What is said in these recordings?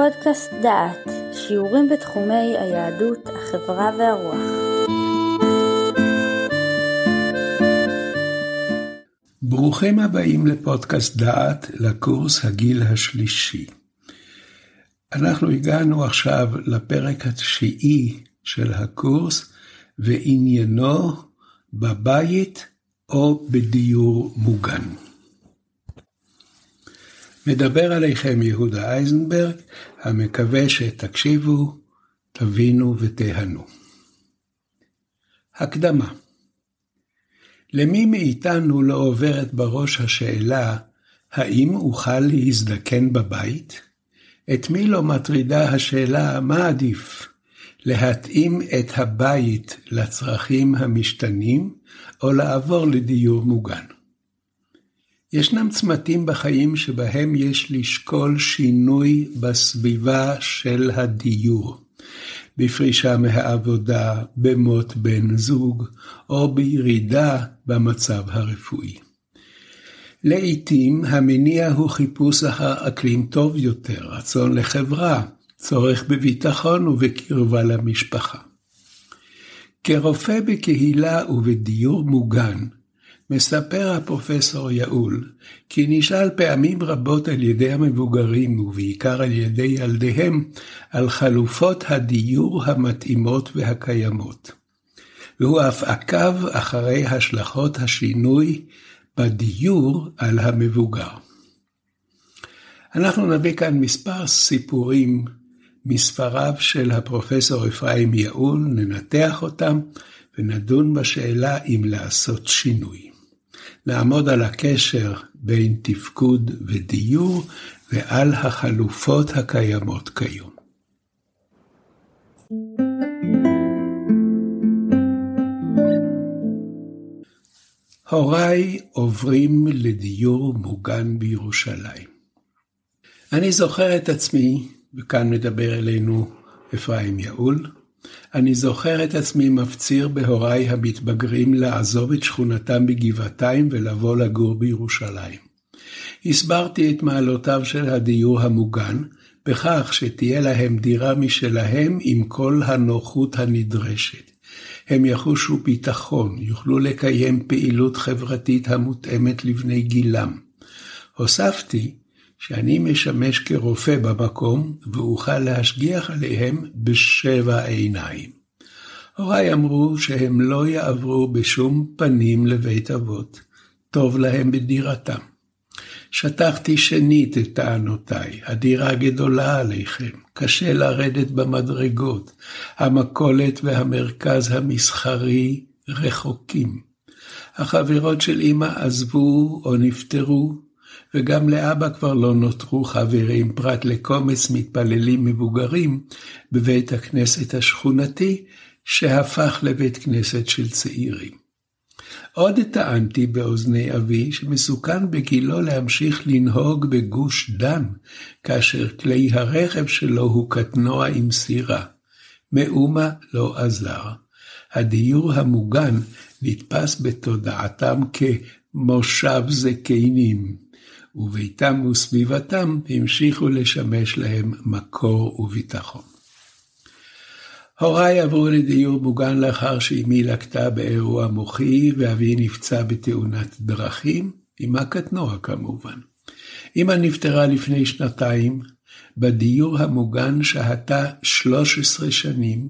פודקאסט דעת, שיעורים בתחומי היהדות, החברה והרוח. ברוכים הבאים לפודקאסט דעת, לקורס הגיל השלישי. אנחנו הגענו עכשיו לפרק התשיעי של הקורס, ועניינו בבית או בדיור מוגן. מדבר עליכם יהודה אייזנברג, המקווה שתקשיבו, תבינו ותיהנו. הקדמה למי מאיתנו לא עוברת בראש השאלה, האם אוכל להזדקן בבית? את מי לא מטרידה השאלה מה עדיף, להתאים את הבית לצרכים המשתנים, או לעבור לדיור מוגן? ישנם צמתים בחיים שבהם יש לשקול שינוי בסביבה של הדיור. בפרישה מהעבודה, במות בן זוג, או בירידה במצב הרפואי. לעתים המניע הוא חיפוש אחר אקלים טוב יותר, רצון לחברה, צורך בביטחון ובקרבה למשפחה. כרופא בקהילה ובדיור מוגן, מספר הפרופסור יעול, כי נשאל פעמים רבות על ידי המבוגרים, ובעיקר על ידי ילדיהם, על חלופות הדיור המתאימות והקיימות. והוא אף עקב אחרי השלכות השינוי בדיור על המבוגר. אנחנו נביא כאן מספר סיפורים מספריו של הפרופסור אפרים יעול, ננתח אותם ונדון בשאלה אם לעשות שינוי. נעמוד על הקשר בין תפקוד ודיור ועל החלופות הקיימות כיום. הוריי עוברים לדיור מוגן בירושלים. אני זוכר את עצמי, וכאן מדבר אלינו אפרים יעול, אני זוכר את עצמי מפציר בהוריי המתבגרים לעזוב את שכונתם בגבעתיים ולבוא לגור בירושלים. הסברתי את מעלותיו של הדיור המוגן, בכך שתהיה להם דירה משלהם עם כל הנוחות הנדרשת. הם יחושו ביטחון, יוכלו לקיים פעילות חברתית המותאמת לבני גילם. הוספתי שאני משמש כרופא במקום ואוכל להשגיח עליהם בשבע עיניים. הוריי אמרו שהם לא יעברו בשום פנים לבית אבות, טוב להם בדירתם. שטחתי שנית את טענותיי, הדירה גדולה עליכם, קשה לרדת במדרגות, המכולת והמרכז המסחרי רחוקים. החברות של אמא עזבו או נפטרו, וגם לאבא כבר לא נותרו חברים פרט לקומץ מתפללים מבוגרים בבית הכנסת השכונתי, שהפך לבית כנסת של צעירים. עוד טענתי באוזני אבי שמסוכן בגילו להמשיך לנהוג בגוש דן, כאשר כלי הרכב שלו הוא קטנוע עם סירה. מאומה לא עזר. הדיור המוגן נתפס בתודעתם כמושב זקנים. וביתם וסביבתם המשיכו לשמש להם מקור וביטחון. הוריי עברו לדיור מוגן לאחר שאמי לקטה באירוע מוחי ואבי נפצע בתאונת דרכים, עם הקטנוע כמובן. אמא נפטרה לפני שנתיים, בדיור המוגן שהתה 13 שנים,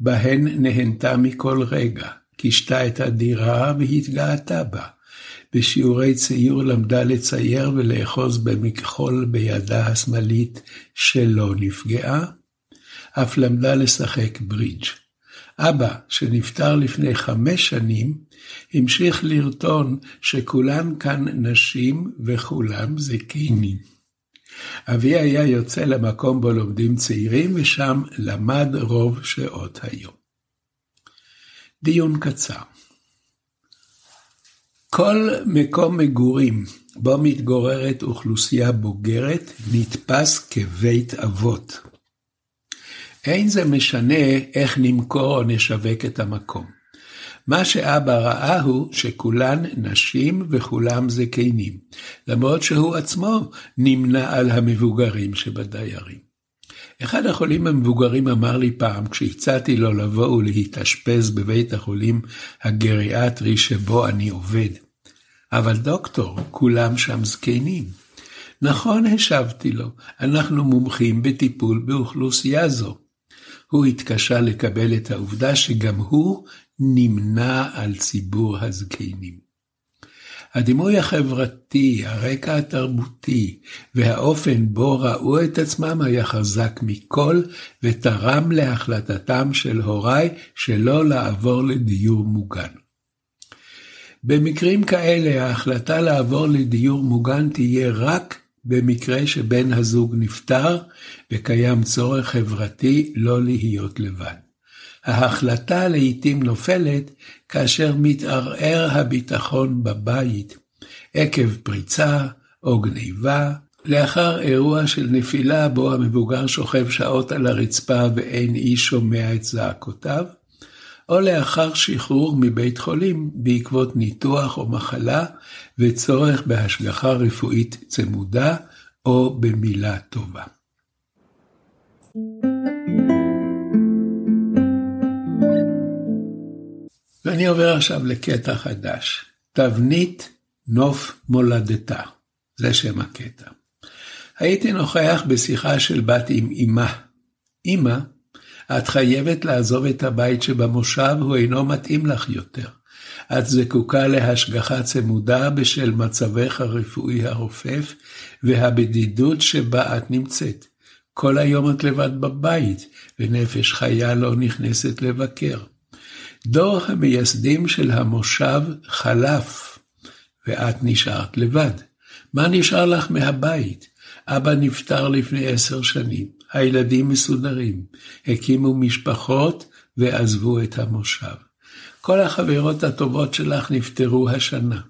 בהן נהנתה מכל רגע, קישתה את הדירה והתגאתה בה. בשיעורי ציור למדה לצייר ולאחוז במכחול בידה השמאלית שלא נפגעה, אף למדה לשחק ברידג'. אבא, שנפטר לפני חמש שנים, המשיך לרטון שכולן כאן נשים וכולם זקנים. אבי היה יוצא למקום בו לומדים צעירים, ושם למד רוב שעות היום. דיון קצר כל מקום מגורים בו מתגוררת אוכלוסייה בוגרת נתפס כבית אבות. אין זה משנה איך נמכור או נשווק את המקום. מה שאבא ראה הוא שכולן נשים וכולם זקנים, למרות שהוא עצמו נמנה על המבוגרים שבדיירים. אחד החולים המבוגרים אמר לי פעם, כשהצעתי לו לבוא ולהתאשפז בבית החולים הגריאטרי שבו אני עובד, אבל דוקטור, כולם שם זקנים. נכון, השבתי לו, אנחנו מומחים בטיפול באוכלוסייה זו. הוא התקשה לקבל את העובדה שגם הוא נמנה על ציבור הזקנים. הדימוי החברתי, הרקע התרבותי והאופן בו ראו את עצמם היה חזק מכל ותרם להחלטתם של הוריי שלא לעבור לדיור מוגן. במקרים כאלה ההחלטה לעבור לדיור מוגן תהיה רק במקרה שבן הזוג נפטר וקיים צורך חברתי לא להיות לבד. ההחלטה לעתים נופלת כאשר מתערער הביטחון בבית עקב פריצה או גניבה, לאחר אירוע של נפילה בו המבוגר שוכב שעות על הרצפה ואין איש שומע את זעקותיו, או לאחר שחרור מבית חולים בעקבות ניתוח או מחלה וצורך בהשגחה רפואית צמודה או במילה טובה. ואני עובר עכשיו לקטע חדש, תבנית נוף מולדתה, זה שם הקטע. הייתי נוכח בשיחה של בת עם אמה. אמא, את חייבת לעזוב את הבית שבמושב, הוא אינו מתאים לך יותר. את זקוקה להשגחה צמודה בשל מצבך הרפואי הרופף והבדידות שבה את נמצאת. כל היום את לבד בבית, ונפש חיה לא נכנסת לבקר. דור המייסדים של המושב חלף, ואת נשארת לבד. מה נשאר לך מהבית? אבא נפטר לפני עשר שנים, הילדים מסודרים, הקימו משפחות ועזבו את המושב. כל החברות הטובות שלך נפטרו השנה.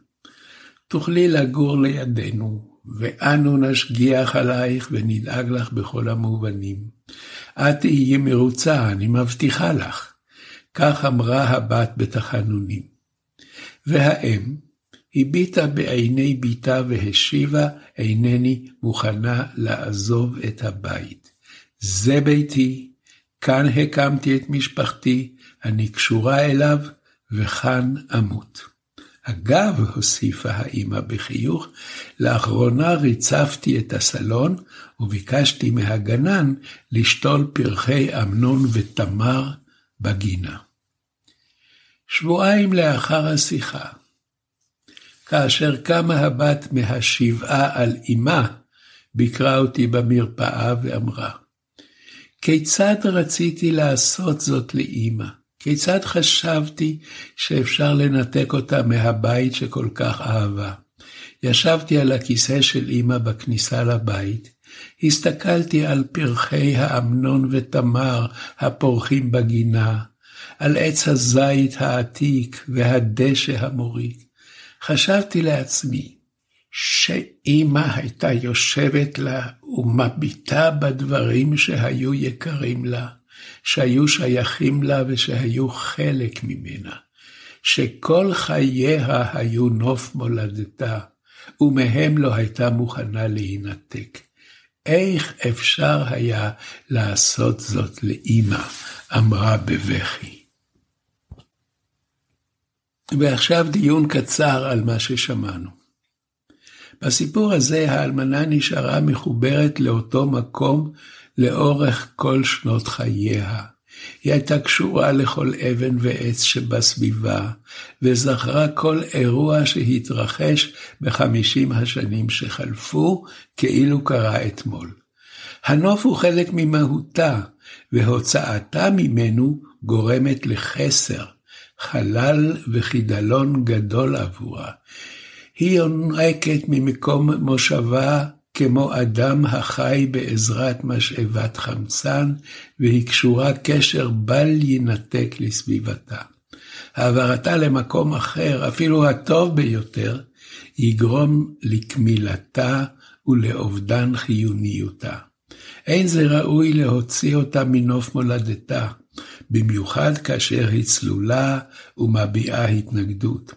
תוכלי לגור לידינו, ואנו נשגיח עלייך ונדאג לך בכל המובנים. את תהיי מרוצה, אני מבטיחה לך. כך אמרה הבת בתחנונים. והאם הביטה בעיני בתה והשיבה, אינני מוכנה לעזוב את הבית. זה ביתי, כאן הקמתי את משפחתי, אני קשורה אליו, וכאן אמות. אגב, הוסיפה האמא בחיוך, לאחרונה ריצפתי את הסלון וביקשתי מהגנן לשתול פרחי אמנון ותמר בגינה. שבועיים לאחר השיחה, כאשר קמה הבת מהשבעה על אמה, ביקרה אותי במרפאה ואמרה, כיצד רציתי לעשות זאת לאמא? כיצד חשבתי שאפשר לנתק אותה מהבית שכל כך אהבה? ישבתי על הכיסא של אמא בכניסה לבית, הסתכלתי על פרחי האמנון ותמר הפורחים בגינה, על עץ הזית העתיק והדשא המוריק. חשבתי לעצמי, שאמא הייתה יושבת לה ומביטה בדברים שהיו יקרים לה, שהיו שייכים לה ושהיו חלק ממנה, שכל חייה היו נוף מולדתה, ומהם לא הייתה מוכנה להינתק. איך אפשר היה לעשות זאת לאמא? אמרה בבכי. ועכשיו דיון קצר על מה ששמענו. בסיפור הזה האלמנה נשארה מחוברת לאותו מקום לאורך כל שנות חייה. היא הייתה קשורה לכל אבן ועץ שבסביבה, וזכרה כל אירוע שהתרחש בחמישים השנים שחלפו, כאילו קרה אתמול. הנוף הוא חלק ממהותה, והוצאתה ממנו גורמת לחסר, חלל וחידלון גדול עבורה. היא יונקת ממקום מושבה כמו אדם החי בעזרת משאבת חמצן, והיא קשורה קשר בל יינתק לסביבתה. העברתה למקום אחר, אפילו הטוב ביותר, יגרום לקמילתה ולאובדן חיוניותה. אין זה ראוי להוציא אותה מנוף מולדתה, במיוחד כאשר היא צלולה ומביעה התנגדות.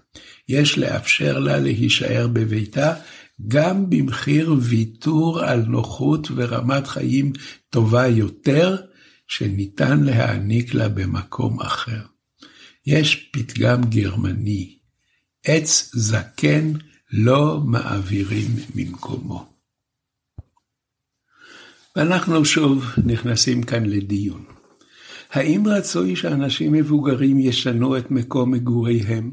יש לאפשר לה להישאר בביתה גם במחיר ויתור על נוחות ורמת חיים טובה יותר, שניתן להעניק לה במקום אחר. יש פתגם גרמני, עץ זקן לא מעבירים ממקומו. ואנחנו שוב נכנסים כאן לדיון. האם רצוי שאנשים מבוגרים ישנו את מקום מגוריהם?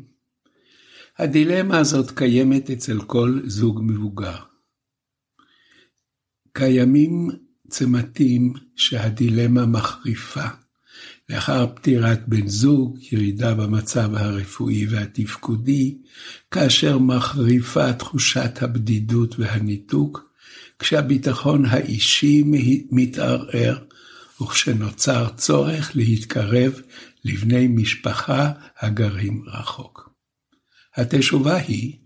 הדילמה הזאת קיימת אצל כל זוג מבוגר. קיימים צמתים שהדילמה מחריפה. לאחר פטירת בן זוג, ירידה במצב הרפואי והתפקודי, כאשר מחריפה תחושת הבדידות והניתוק, כשהביטחון האישי מתערער, וכשנוצר צורך להתקרב לבני משפחה הגרים רחוק. התשובה היא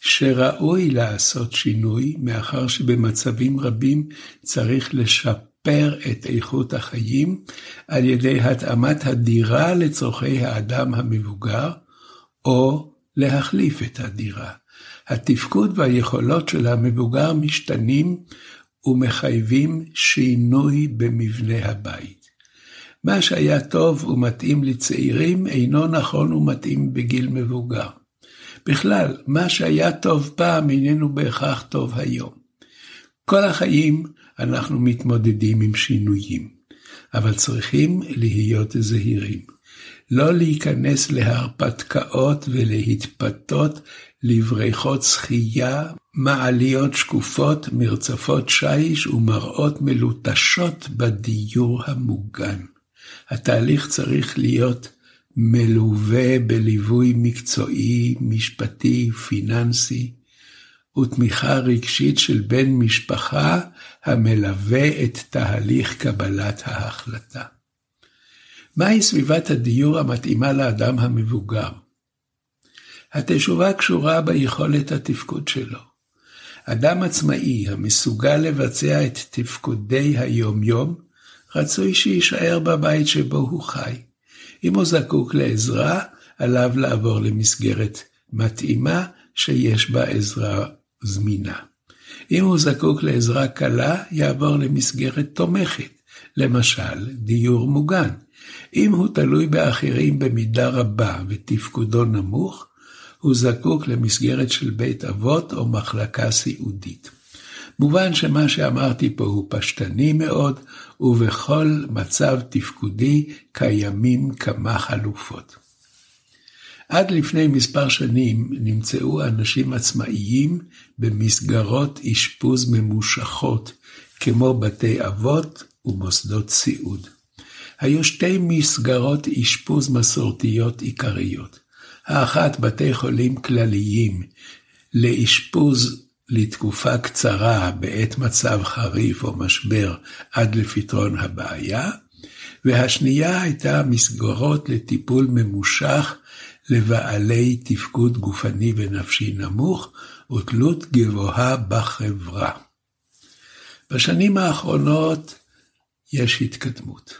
שראוי לעשות שינוי, מאחר שבמצבים רבים צריך לשפר את איכות החיים על ידי התאמת הדירה לצורכי האדם המבוגר, או להחליף את הדירה. התפקוד והיכולות של המבוגר משתנים ומחייבים שינוי במבנה הבית. מה שהיה טוב ומתאים לצעירים אינו נכון ומתאים בגיל מבוגר. בכלל, מה שהיה טוב פעם איננו בהכרח טוב היום. כל החיים אנחנו מתמודדים עם שינויים, אבל צריכים להיות זהירים. לא להיכנס להרפתקאות ולהתפתות לבריכות שחייה, מעליות שקופות, מרצפות שיש ומראות מלוטשות בדיור המוגן. התהליך צריך להיות מלווה בליווי מקצועי, משפטי, פיננסי, ותמיכה רגשית של בן משפחה המלווה את תהליך קבלת ההחלטה. מהי סביבת הדיור המתאימה לאדם המבוגר? התשובה קשורה ביכולת התפקוד שלו. אדם עצמאי המסוגל לבצע את תפקודי היום-יום, רצוי שיישאר בבית שבו הוא חי. אם הוא זקוק לעזרה, עליו לעבור למסגרת מתאימה שיש בה עזרה זמינה. אם הוא זקוק לעזרה קלה, יעבור למסגרת תומכת, למשל, דיור מוגן. אם הוא תלוי באחרים במידה רבה ותפקודו נמוך, הוא זקוק למסגרת של בית אבות או מחלקה סיעודית. מובן שמה שאמרתי פה הוא פשטני מאוד, ובכל מצב תפקודי קיימים כמה חלופות. עד לפני מספר שנים נמצאו אנשים עצמאיים במסגרות אשפוז ממושכות, כמו בתי אבות ומוסדות סיעוד. היו שתי מסגרות אשפוז מסורתיות עיקריות. האחת בתי חולים כלליים לאשפוז לתקופה קצרה בעת מצב חריף או משבר עד לפתרון הבעיה, והשנייה הייתה מסגרות לטיפול ממושך לבעלי תפקוד גופני ונפשי נמוך ותלות גבוהה בחברה. בשנים האחרונות יש התקדמות.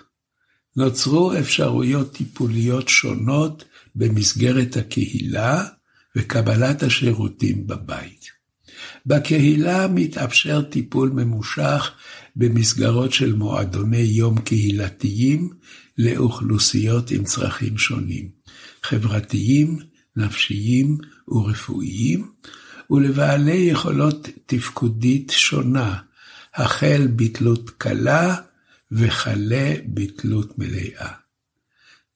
נוצרו אפשרויות טיפוליות שונות במסגרת הקהילה וקבלת השירותים בבית. בקהילה מתאפשר טיפול ממושך במסגרות של מועדוני יום קהילתיים לאוכלוסיות עם צרכים שונים, חברתיים, נפשיים ורפואיים, ולבעלי יכולות תפקודית שונה, החל בתלות קלה וכלה בתלות מלאה.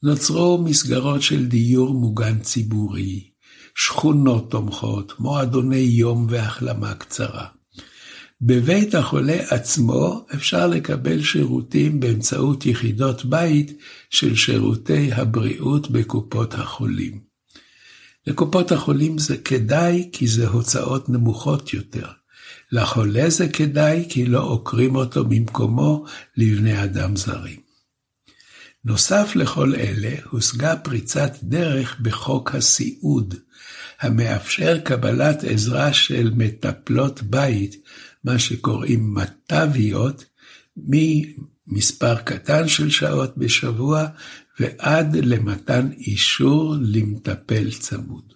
נוצרו מסגרות של דיור מוגן ציבורי, שכונות תומכות, מועדוני יום והחלמה קצרה. בבית החולה עצמו אפשר לקבל שירותים באמצעות יחידות בית של שירותי הבריאות בקופות החולים. לקופות החולים זה כדאי כי זה הוצאות נמוכות יותר. לחולה זה כדאי כי לא עוקרים אותו ממקומו לבני אדם זרים. נוסף לכל אלה, הושגה פריצת דרך בחוק הסיעוד, המאפשר קבלת עזרה של מטפלות בית, מה שקוראים מט"ביות, ממספר קטן של שעות בשבוע ועד למתן אישור למטפל צמוד.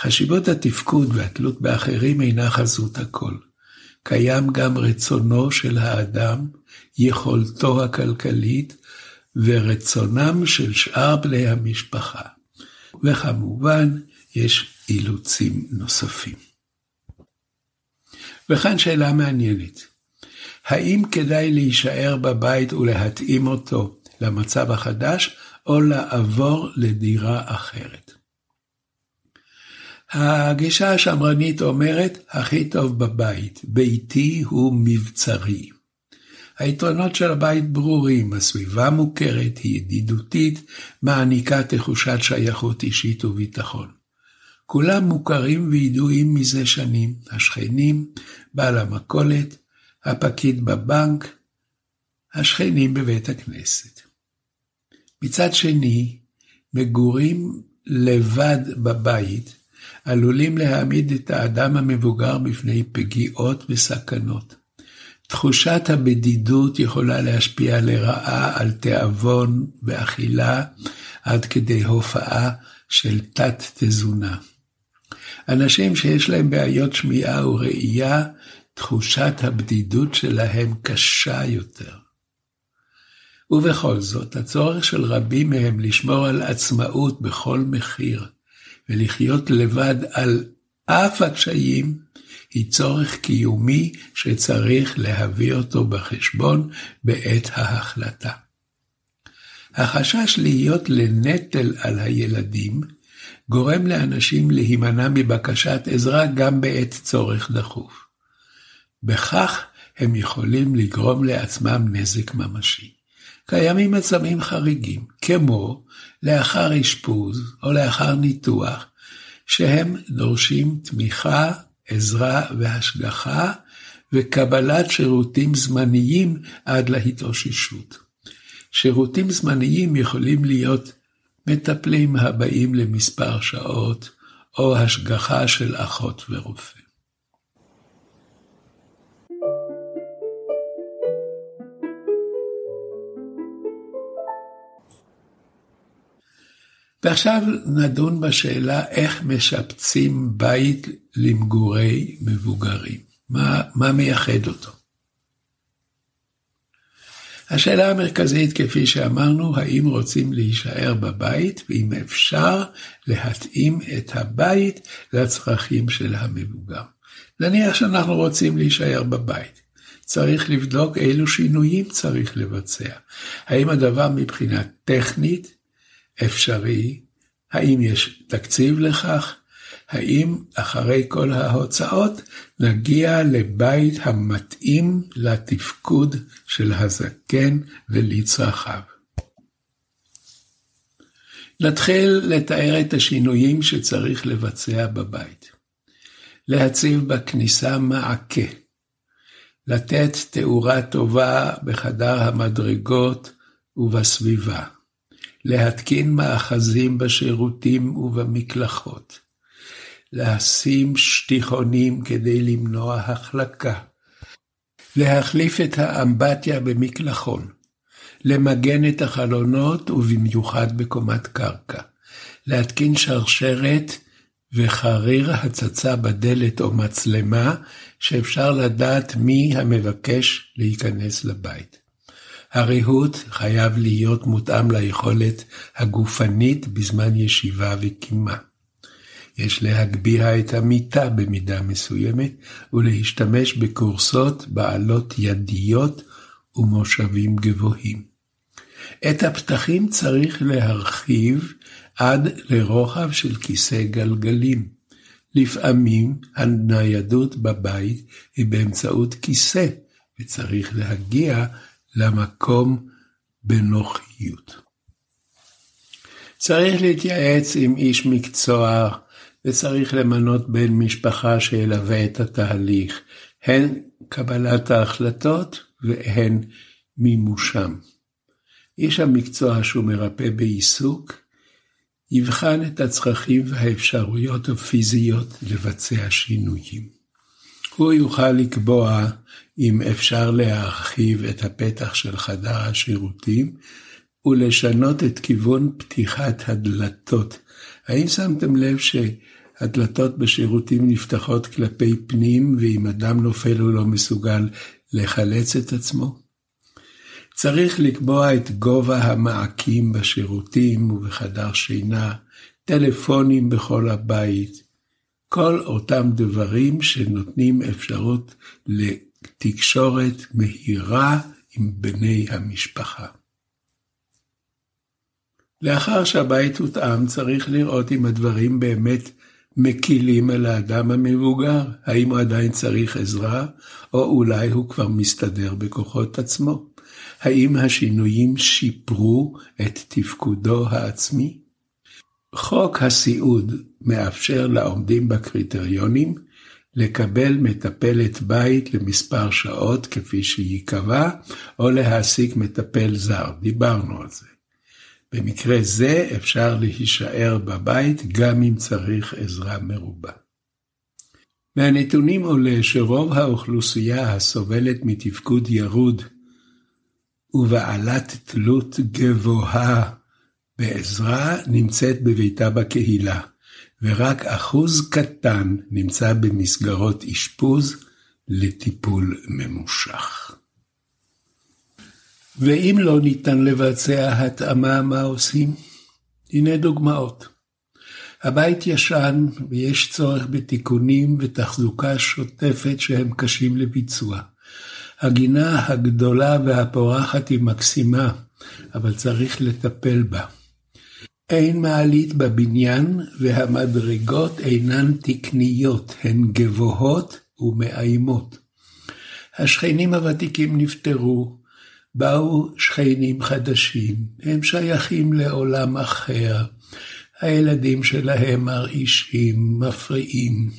חשיבות התפקוד והתלות באחרים אינה חזות הכל. קיים גם רצונו של האדם, יכולתו הכלכלית, ורצונם של שאר בני המשפחה. וכמובן, יש אילוצים נוספים. וכאן שאלה מעניינת. האם כדאי להישאר בבית ולהתאים אותו למצב החדש, או לעבור לדירה אחרת? הגישה השמרנית אומרת, הכי טוב בבית, ביתי הוא מבצרי. היתרונות של הבית ברורים, הסביבה מוכרת, היא ידידותית, מעניקה תחושת שייכות אישית וביטחון. כולם מוכרים וידועים מזה שנים, השכנים, בעל המכולת, הפקיד בבנק, השכנים בבית הכנסת. מצד שני, מגורים לבד בבית עלולים להעמיד את האדם המבוגר בפני פגיעות וסכנות. תחושת הבדידות יכולה להשפיע לרעה על תיאבון ואכילה עד כדי הופעה של תת-תזונה. אנשים שיש להם בעיות שמיעה וראייה, תחושת הבדידות שלהם קשה יותר. ובכל זאת, הצורך של רבים מהם לשמור על עצמאות בכל מחיר, ולחיות לבד על אף הקשיים, היא צורך קיומי שצריך להביא אותו בחשבון בעת ההחלטה. החשש להיות לנטל על הילדים גורם לאנשים להימנע מבקשת עזרה גם בעת צורך דחוף. בכך הם יכולים לגרום לעצמם נזק ממשי. קיימים מצבים חריגים, כמו לאחר אשפוז או לאחר ניתוח, שהם דורשים תמיכה, עזרה והשגחה, וקבלת שירותים זמניים עד להתאוששות. שירותים זמניים יכולים להיות מטפלים הבאים למספר שעות, או השגחה של אחות ורופא. ועכשיו נדון בשאלה איך משפצים בית למגורי מבוגרים. מה, מה מייחד אותו? השאלה המרכזית, כפי שאמרנו, האם רוצים להישאר בבית, ואם אפשר להתאים את הבית לצרכים של המבוגר. נניח שאנחנו רוצים להישאר בבית. צריך לבדוק אילו שינויים צריך לבצע. האם הדבר מבחינה טכנית אפשרי? האם יש תקציב לכך? האם אחרי כל ההוצאות נגיע לבית המתאים לתפקוד של הזקן ולצרכיו? נתחיל לתאר את השינויים שצריך לבצע בבית. להציב בכניסה מעקה, לתת תאורה טובה בחדר המדרגות ובסביבה, להתקין מאחזים בשירותים ובמקלחות, לשים שטיחונים כדי למנוע החלקה, להחליף את האמבטיה במקלחון, למגן את החלונות ובמיוחד בקומת קרקע, להתקין שרשרת וחריר הצצה בדלת או מצלמה שאפשר לדעת מי המבקש להיכנס לבית. הריהוט חייב להיות מותאם ליכולת הגופנית בזמן ישיבה וקימה. יש להגביה את המיטה במידה מסוימת ולהשתמש בקורסות בעלות ידיות ומושבים גבוהים. את הפתחים צריך להרחיב עד לרוחב של כיסא גלגלים. לפעמים הניידות בבית היא באמצעות כיסא, וצריך להגיע למקום בנוחיות. צריך להתייעץ עם איש מקצוע וצריך למנות בן משפחה שילווה את התהליך, הן קבלת ההחלטות והן מימושם. איש המקצוע שהוא מרפא בעיסוק, יבחן את הצרכים והאפשרויות הפיזיות לבצע שינויים. הוא יוכל לקבוע אם אפשר להרחיב את הפתח של חדר השירותים ולשנות את כיוון פתיחת הדלתות. האם שמתם לב הדלתות בשירותים נפתחות כלפי פנים, ואם אדם נופל הוא לא מסוגל לחלץ את עצמו. צריך לקבוע את גובה המעקים בשירותים ובחדר שינה, טלפונים בכל הבית, כל אותם דברים שנותנים אפשרות לתקשורת מהירה עם בני המשפחה. לאחר שהבית הותאם, צריך לראות אם הדברים באמת מקילים על האדם המבוגר, האם הוא עדיין צריך עזרה, או אולי הוא כבר מסתדר בכוחות עצמו. האם השינויים שיפרו את תפקודו העצמי? חוק הסיעוד מאפשר לעומדים בקריטריונים לקבל מטפלת בית למספר שעות כפי שייקבע, או להעסיק מטפל זר, דיברנו על זה. במקרה זה אפשר להישאר בבית גם אם צריך עזרה מרובה. מהנתונים עולה שרוב האוכלוסייה הסובלת מתפקוד ירוד ובעלת תלות גבוהה בעזרה נמצאת בביתה בקהילה, ורק אחוז קטן נמצא במסגרות אשפוז לטיפול ממושך. ואם לא ניתן לבצע התאמה, מה עושים? הנה דוגמאות. הבית ישן ויש צורך בתיקונים ותחזוקה שוטפת שהם קשים לביצוע. הגינה הגדולה והפורחת היא מקסימה, אבל צריך לטפל בה. אין מעלית בבניין והמדרגות אינן תקניות, הן גבוהות ומאיימות. השכנים הוותיקים נפטרו, באו שכנים חדשים, הם שייכים לעולם אחר. הילדים שלהם מרעישים, מפריעים.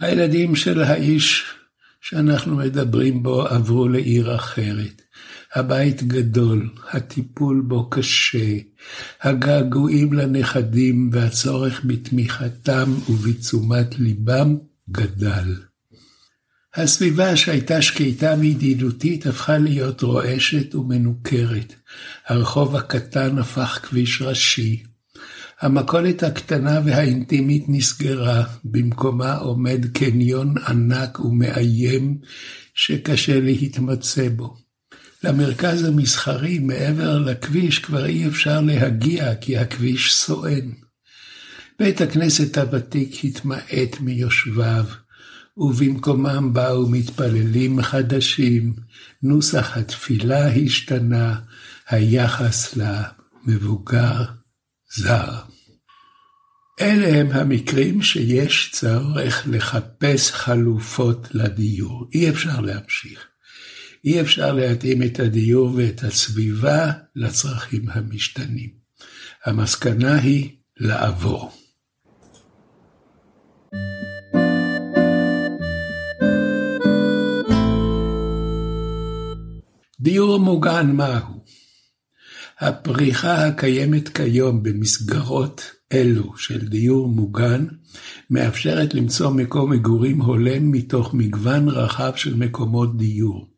הילדים של האיש שאנחנו מדברים בו עברו לעיר אחרת. הבית גדול, הטיפול בו קשה, הגעגועים לנכדים והצורך בתמיכתם ובתשומת ליבם גדל. הסביבה שהייתה שקטה וידידותית הפכה להיות רועשת ומנוכרת. הרחוב הקטן הפך כביש ראשי. המכולת הקטנה והאינטימית נסגרה, במקומה עומד קניון ענק ומאיים שקשה להתמצא בו. למרכז המסחרי מעבר לכביש כבר אי אפשר להגיע כי הכביש סואן. בית הכנסת הוותיק התמעט מיושביו, ובמקומם באו מתפללים חדשים, נוסח התפילה השתנה, היחס למבוגר זר. אלה הם המקרים שיש צורך לחפש חלופות לדיור. אי אפשר להמשיך. אי אפשר להתאים את הדיור ואת הסביבה לצרכים המשתנים. המסקנה היא לעבור. דיור מוגן מהו? הפריחה הקיימת כיום במסגרות אלו של דיור מוגן מאפשרת למצוא מקום מגורים הולם מתוך מגוון רחב של מקומות דיור.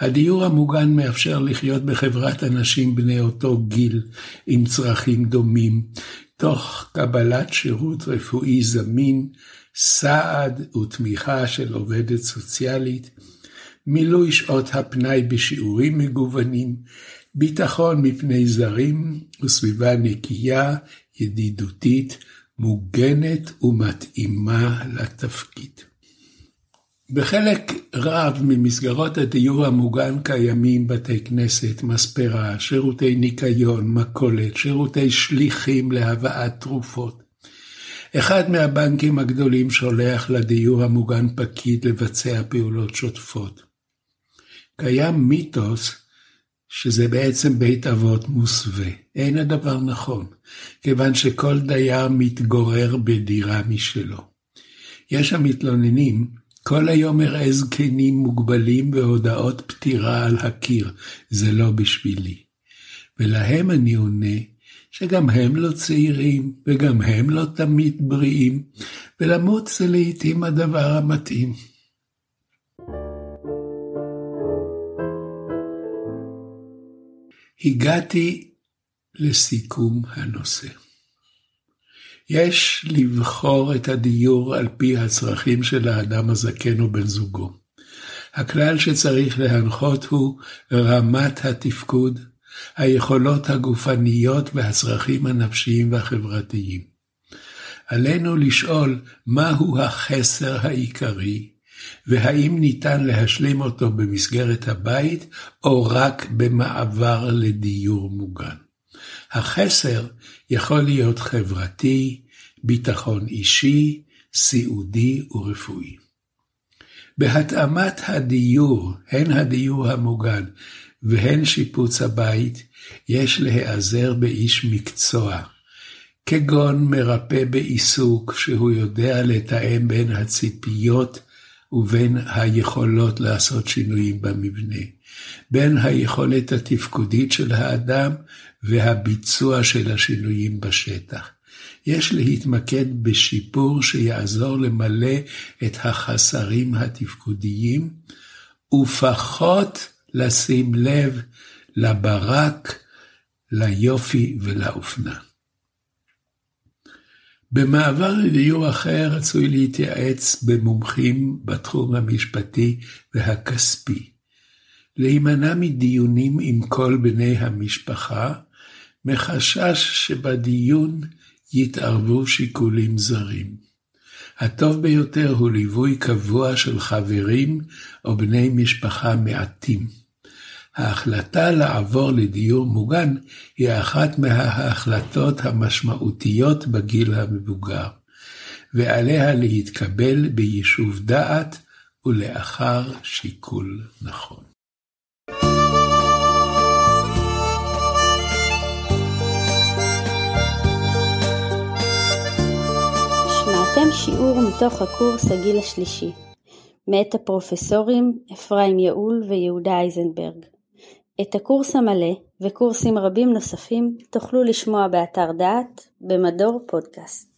הדיור המוגן מאפשר לחיות בחברת אנשים בני אותו גיל עם צרכים דומים, תוך קבלת שירות רפואי זמין, סעד ותמיכה של עובדת סוציאלית, מילוי שעות הפנאי בשיעורים מגוונים, ביטחון מפני זרים וסביבה נקייה, ידידותית, מוגנת ומתאימה לתפקיד. בחלק רב ממסגרות הדיור המוגן קיימים בתי כנסת, מספרה, שירותי ניקיון, מכולת, שירותי שליחים להבאת תרופות. אחד מהבנקים הגדולים שולח לדיור המוגן פקיד לבצע פעולות שוטפות. קיים מיתוס שזה בעצם בית אבות מוסווה. אין הדבר נכון, כיוון שכל דייר מתגורר בדירה משלו. יש המתלוננים, כל היום אראה זקנים מוגבלים והודעות פטירה על הקיר, זה לא בשבילי. ולהם אני עונה, שגם הם לא צעירים, וגם הם לא תמיד בריאים, ולמות זה לעתים הדבר המתאים. הגעתי לסיכום הנושא. יש לבחור את הדיור על פי הצרכים של האדם הזקן או בן זוגו. הכלל שצריך להנחות הוא רמת התפקוד, היכולות הגופניות והצרכים הנפשיים והחברתיים. עלינו לשאול מהו החסר העיקרי, והאם ניתן להשלים אותו במסגרת הבית, או רק במעבר לדיור מוגן. החסר יכול להיות חברתי, ביטחון אישי, סיעודי ורפואי. בהתאמת הדיור, הן הדיור המוגן והן שיפוץ הבית, יש להיעזר באיש מקצוע, כגון מרפא בעיסוק שהוא יודע לתאם בין הציפיות ובין היכולות לעשות שינויים במבנה, בין היכולת התפקודית של האדם והביצוע של השינויים בשטח. יש להתמקד בשיפור שיעזור למלא את החסרים התפקודיים, ופחות לשים לב לברק, ליופי ולאופנה. במעבר לדיור אחר רצוי להתייעץ במומחים בתחום המשפטי והכספי. להימנע מדיונים עם כל בני המשפחה, מחשש שבדיון יתערבו שיקולים זרים. הטוב ביותר הוא ליווי קבוע של חברים או בני משפחה מעטים. ההחלטה לעבור לדיור מוגן היא אחת מההחלטות המשמעותיות בגיל המבוגר, ועליה להתקבל ביישוב דעת ולאחר שיקול נכון. שמעתם שיעור מתוך הקורס הגיל השלישי, מאת הפרופסורים אפרים יעול ויהודה אייזנברג. את הקורס המלא וקורסים רבים נוספים תוכלו לשמוע באתר דעת במדור פודקאסט.